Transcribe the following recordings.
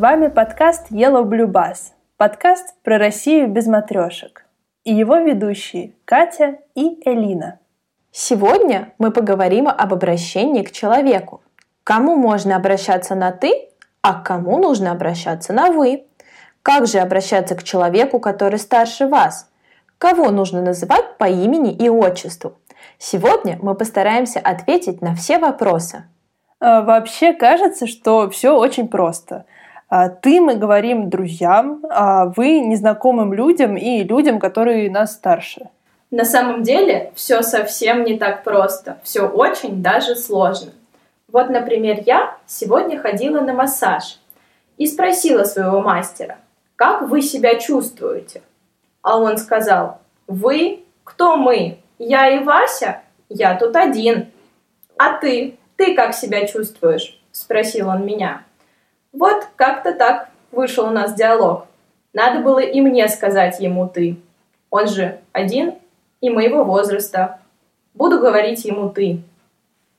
Вами подкаст Yellow Blue Bus, подкаст про Россию без матрешек. И его ведущие Катя и Элина. Сегодня мы поговорим об обращении к человеку. Кому можно обращаться на «ты», а к кому нужно обращаться на «вы». Как же обращаться к человеку, который старше вас? Кого нужно называть по имени и отчеству? Сегодня мы постараемся ответить на все вопросы. А, вообще кажется, что все очень просто. А, ты мы говорим друзьям, а вы незнакомым людям и людям, которые нас старше. На самом деле все совсем не так просто, все очень даже сложно. Вот, например, я сегодня ходила на массаж и спросила своего мастера, как вы себя чувствуете? А он сказал, вы? Кто мы? Я и Вася? Я тут один. А ты? «Ты как себя чувствуешь?» – спросил он меня. Вот как-то так вышел у нас диалог. Надо было и мне сказать ему «ты». Он же один и моего возраста. Буду говорить ему «ты».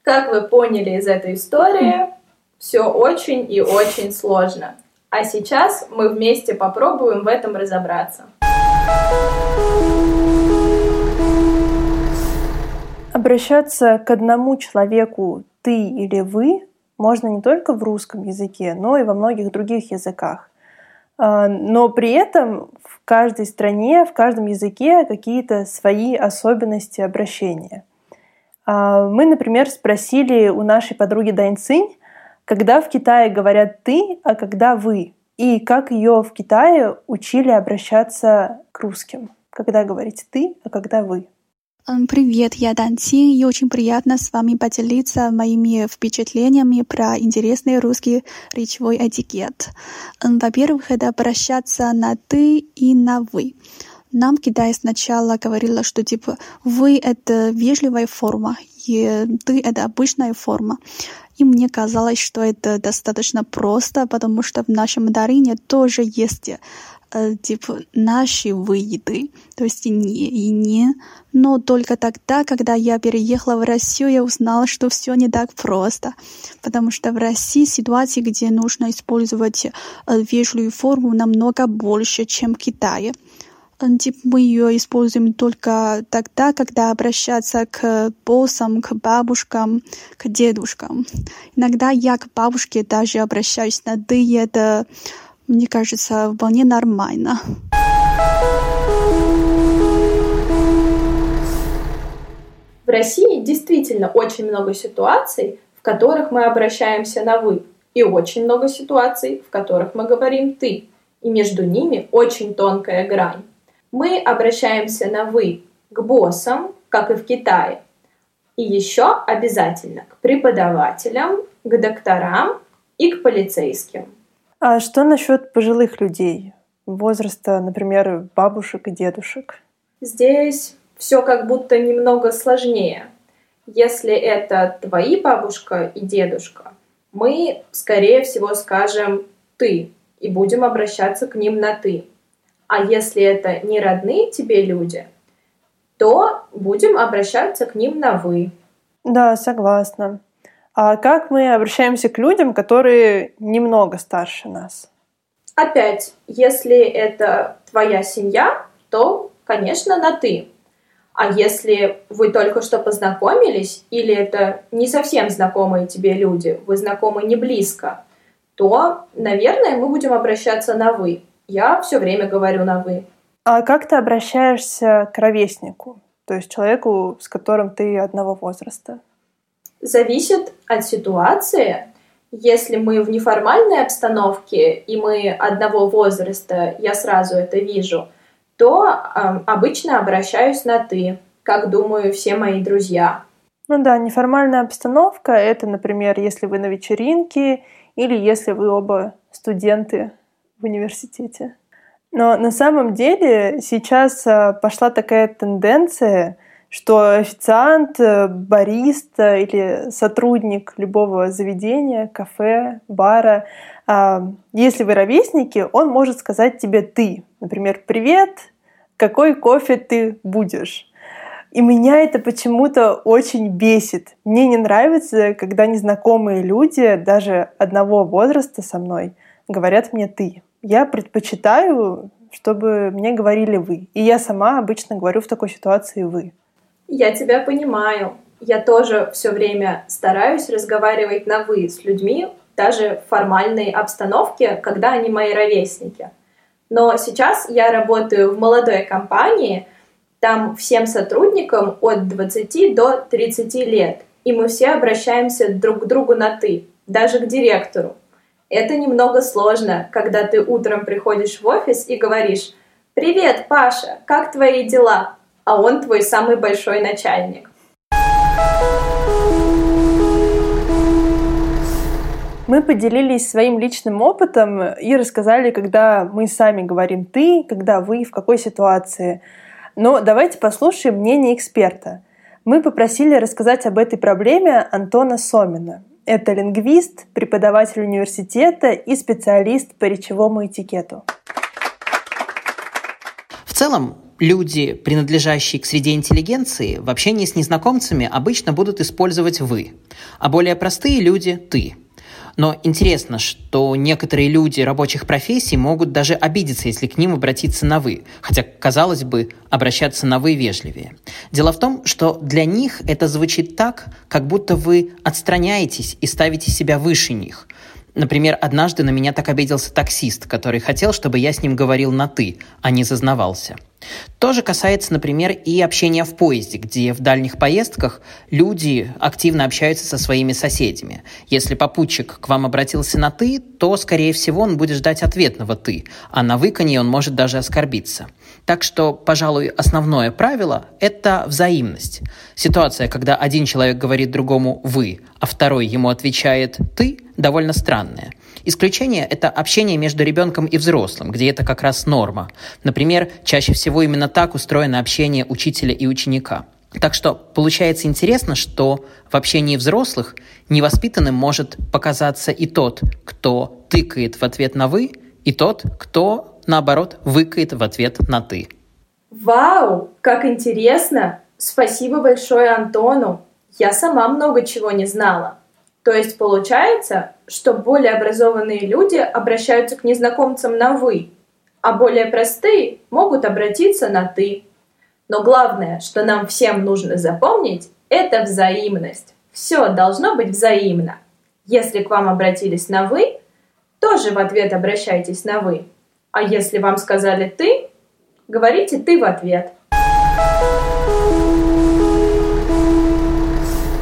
Как вы поняли из этой истории, все очень и очень сложно. А сейчас мы вместе попробуем в этом разобраться. Обращаться к одному человеку ты или вы можно не только в русском языке, но и во многих других языках. А, но при этом в каждой стране, в каждом языке какие-то свои особенности обращения. А, мы, например, спросили у нашей подруги Дайнцинь, когда в Китае говорят «ты», а когда «вы», и как ее в Китае учили обращаться к русским, когда говорить «ты», а когда «вы». Привет, я Дан Цин, и очень приятно с вами поделиться моими впечатлениями про интересный русский речевой этикет. Во-первых, это обращаться на «ты» и на «вы. Нам в Китае сначала говорила, что типа «вы» — это вежливая форма, и «ты» — это обычная форма. И мне казалось, что это достаточно просто, потому что в нашем Дарине тоже есть э, типа наши выеды, то есть не и не. Но только тогда, когда я переехала в Россию, я узнала, что все не так просто, потому что в России ситуации, где нужно использовать э, вежливую форму, намного больше, чем в Китае. Типа мы ее используем только тогда, когда обращаться к боссам, к бабушкам, к дедушкам. Иногда я к бабушке даже обращаюсь на «ты», это мне кажется, вполне нормально. В России действительно очень много ситуаций, в которых мы обращаемся на «вы», и очень много ситуаций, в которых мы говорим «ты», и между ними очень тонкая грань. Мы обращаемся на «вы» к боссам, как и в Китае, и еще обязательно к преподавателям, к докторам и к полицейским – а что насчет пожилых людей? Возраста, например, бабушек и дедушек? Здесь все как будто немного сложнее. Если это твои бабушка и дедушка, мы, скорее всего, скажем «ты» и будем обращаться к ним на «ты». А если это не родные тебе люди, то будем обращаться к ним на «вы». Да, согласна. А как мы обращаемся к людям, которые немного старше нас? Опять, если это твоя семья, то, конечно, на «ты». А если вы только что познакомились, или это не совсем знакомые тебе люди, вы знакомы не близко, то, наверное, мы будем обращаться на «вы». Я все время говорю на «вы». А как ты обращаешься к ровеснику, то есть человеку, с которым ты одного возраста? Зависит от ситуации. Если мы в неформальной обстановке и мы одного возраста, я сразу это вижу, то э, обычно обращаюсь на ты, как думаю все мои друзья. Ну да, неформальная обстановка — это, например, если вы на вечеринке или если вы оба студенты в университете. Но на самом деле сейчас а, пошла такая тенденция — что официант, э, бариста или сотрудник любого заведения, кафе, бара, а, если вы ровесники, он может сказать тебе «ты». Например, «Привет, какой кофе ты будешь?» И меня это почему-то очень бесит. Мне не нравится, когда незнакомые люди, даже одного возраста со мной, говорят мне «ты». Я предпочитаю, чтобы мне говорили «вы». И я сама обычно говорю в такой ситуации «вы». Я тебя понимаю. Я тоже все время стараюсь разговаривать на «вы» с людьми, даже в формальной обстановке, когда они мои ровесники. Но сейчас я работаю в молодой компании, там всем сотрудникам от 20 до 30 лет, и мы все обращаемся друг к другу на «ты», даже к директору. Это немного сложно, когда ты утром приходишь в офис и говоришь «Привет, Паша, как твои дела?» А он твой самый большой начальник. Мы поделились своим личным опытом и рассказали, когда мы сами говорим «ты», когда «вы», в какой ситуации – но давайте послушаем мнение эксперта. Мы попросили рассказать об этой проблеме Антона Сомина. Это лингвист, преподаватель университета и специалист по речевому этикету. В целом, люди, принадлежащие к среде интеллигенции, в общении с незнакомцами обычно будут использовать «вы», а более простые люди – «ты». Но интересно, что некоторые люди рабочих профессий могут даже обидеться, если к ним обратиться на «вы», хотя, казалось бы, обращаться на «вы» вежливее. Дело в том, что для них это звучит так, как будто вы отстраняетесь и ставите себя выше них. Например, однажды на меня так обиделся таксист, который хотел, чтобы я с ним говорил на «ты», а не зазнавался – то же касается, например, и общения в поезде, где в дальних поездках люди активно общаются со своими соседями. Если попутчик к вам обратился на «ты», то, скорее всего, он будет ждать ответного «ты», а на выканье он может даже оскорбиться. Так что, пожалуй, основное правило – это взаимность. Ситуация, когда один человек говорит другому «вы», а второй ему отвечает «ты», довольно странная – Исключение – это общение между ребенком и взрослым, где это как раз норма. Например, чаще всего именно так устроено общение учителя и ученика. Так что получается интересно, что в общении взрослых невоспитанным может показаться и тот, кто тыкает в ответ на «вы», и тот, кто, наоборот, выкает в ответ на «ты». Вау, как интересно! Спасибо большое Антону. Я сама много чего не знала. То есть получается, что более образованные люди обращаются к незнакомцам на «вы», а более простые могут обратиться на «ты». Но главное, что нам всем нужно запомнить, это взаимность. Все должно быть взаимно. Если к вам обратились на «вы», тоже в ответ обращайтесь на «вы». А если вам сказали «ты», говорите «ты» в ответ –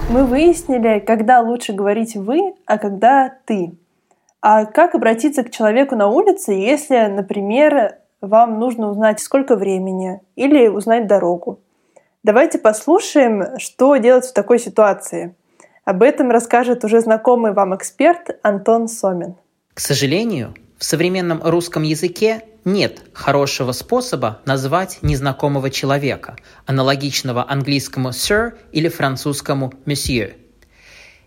Мы выяснили, когда лучше говорить «вы», а когда «ты». А как обратиться к человеку на улице, если, например, вам нужно узнать, сколько времени, или узнать дорогу? Давайте послушаем, что делать в такой ситуации. Об этом расскажет уже знакомый вам эксперт Антон Сомин. К сожалению, в современном русском языке нет хорошего способа назвать незнакомого человека, аналогичного английскому «sir» или французскому «monsieur».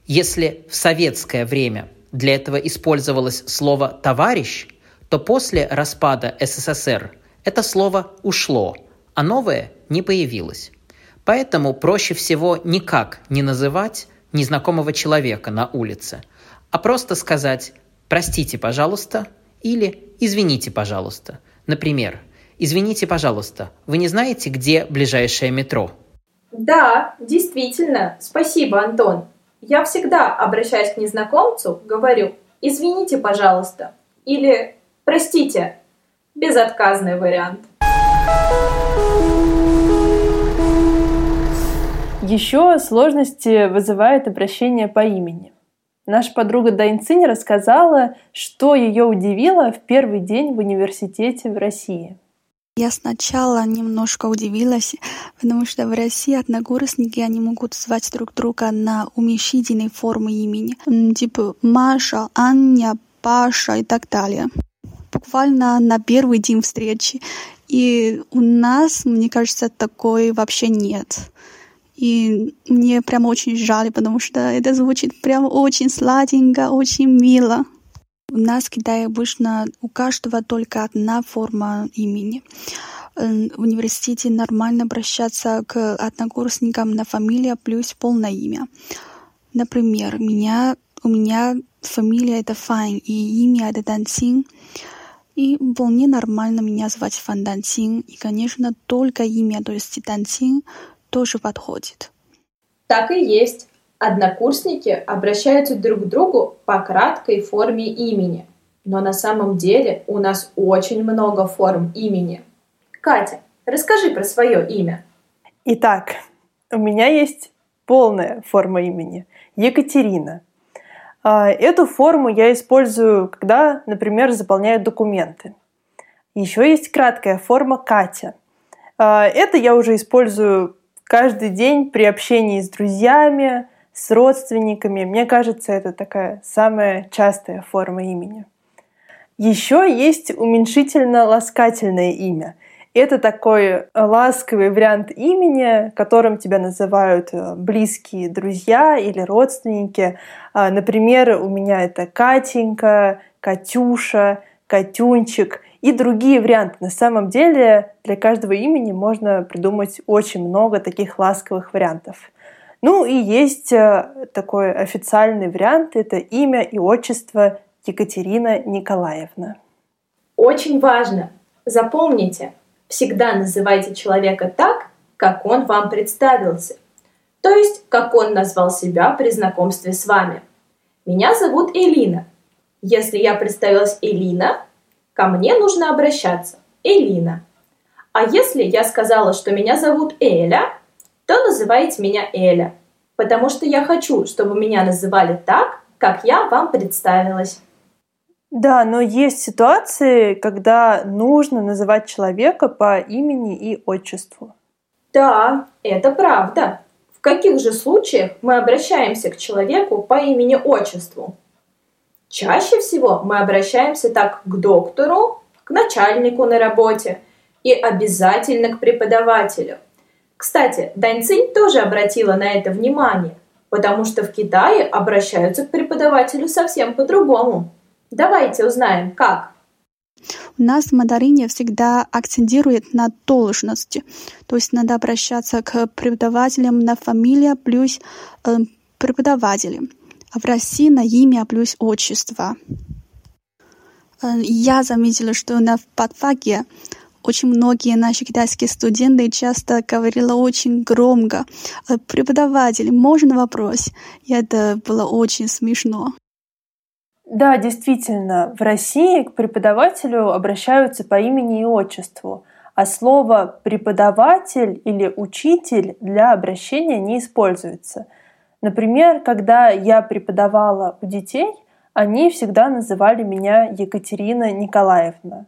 Если в советское время для этого использовалось слово «товарищ», то после распада СССР это слово ушло, а новое не появилось. Поэтому проще всего никак не называть незнакомого человека на улице, а просто сказать «простите, пожалуйста» или «извините, пожалуйста». Например, «Извините, пожалуйста, вы не знаете, где ближайшее метро?» Да, действительно. Спасибо, Антон. Я всегда, обращаясь к незнакомцу, говорю «извините, пожалуйста» или «простите». Безотказный вариант. Еще сложности вызывает обращение по имени. Наша подруга Дайнцинь рассказала, что ее удивило в первый день в университете в России. Я сначала немножко удивилась, потому что в России однокурсники, они могут звать друг друга на уменьшительной формы имени, типа Маша, Аня, Паша и так далее. Буквально на первый день встречи. И у нас, мне кажется, такой вообще нет. И мне прям очень жаль, потому что это звучит прям очень сладенько, очень мило. У нас в Китае обычно у каждого только одна форма имени. в университете нормально обращаться к однокурсникам на фамилия плюс полное имя. Например, меня, у меня фамилия это Файн, и имя это Дансин. И вполне нормально меня звать Фан Дансин. И, конечно, только имя, то есть Дансин, тоже подходит. Так и есть. Однокурсники обращаются друг к другу по краткой форме имени. Но на самом деле у нас очень много форм имени. Катя, расскажи про свое имя. Итак, у меня есть полная форма имени – Екатерина. А, эту форму я использую, когда, например, заполняю документы. Еще есть краткая форма Катя. А, это я уже использую каждый день при общении с друзьями, с родственниками. Мне кажется, это такая самая частая форма имени. Еще есть уменьшительно-ласкательное имя. Это такой ласковый вариант имени, которым тебя называют э, близкие друзья или родственники. А, например, у меня это Катенька, Катюша, Катюнчик и другие варианты. На самом деле для каждого имени можно придумать очень много таких ласковых вариантов. Ну и есть э, такой официальный вариант, это имя и отчество Екатерина Николаевна. Очень важно. Запомните, всегда называйте человека так, как он вам представился. То есть, как он назвал себя при знакомстве с вами. Меня зовут Элина. Если я представилась Элина, ко мне нужно обращаться. Элина. А если я сказала, что меня зовут Эля, то называйте меня Эля, потому что я хочу, чтобы меня называли так, как я вам представилась. Да, но есть ситуации, когда нужно называть человека по имени и отчеству. Да, это правда. В каких же случаях мы обращаемся к человеку по имени-отчеству? Чаще всего мы обращаемся так к доктору, к начальнику на работе и обязательно к преподавателю – кстати, Дань Цинь тоже обратила на это внимание, потому что в Китае обращаются к преподавателю совсем по-другому. Давайте узнаем, как. У нас в мандарине всегда акцентирует на должности. То есть надо обращаться к преподавателям на фамилия плюс э, преподаватели. А в России на имя плюс отчество. Э, я заметила, что на подфаге очень многие наши китайские студенты часто говорили очень громко. «Э, Преподаватель, можно вопрос? И это было очень смешно. Да, действительно, в России к преподавателю обращаются по имени и отчеству, а слово «преподаватель» или «учитель» для обращения не используется. Например, когда я преподавала у детей, они всегда называли меня Екатерина Николаевна.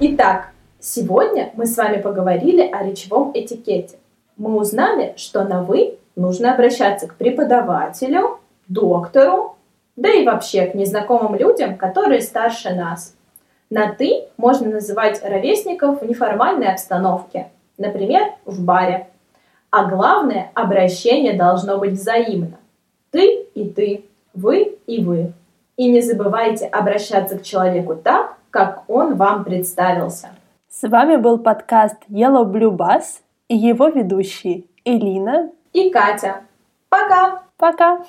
Итак, сегодня мы с вами поговорили о речевом этикете. Мы узнали, что на «вы» нужно обращаться к преподавателю, доктору, да и вообще к незнакомым людям, которые старше нас. На «ты» можно называть ровесников в неформальной обстановке, например, в баре. А главное, обращение должно быть взаимно. Ты и ты, вы и вы. И не забывайте обращаться к человеку так, как он вам представился. С вами был подкаст Yellow Blue Bus и его ведущие Элина и Катя. Пока! Пока!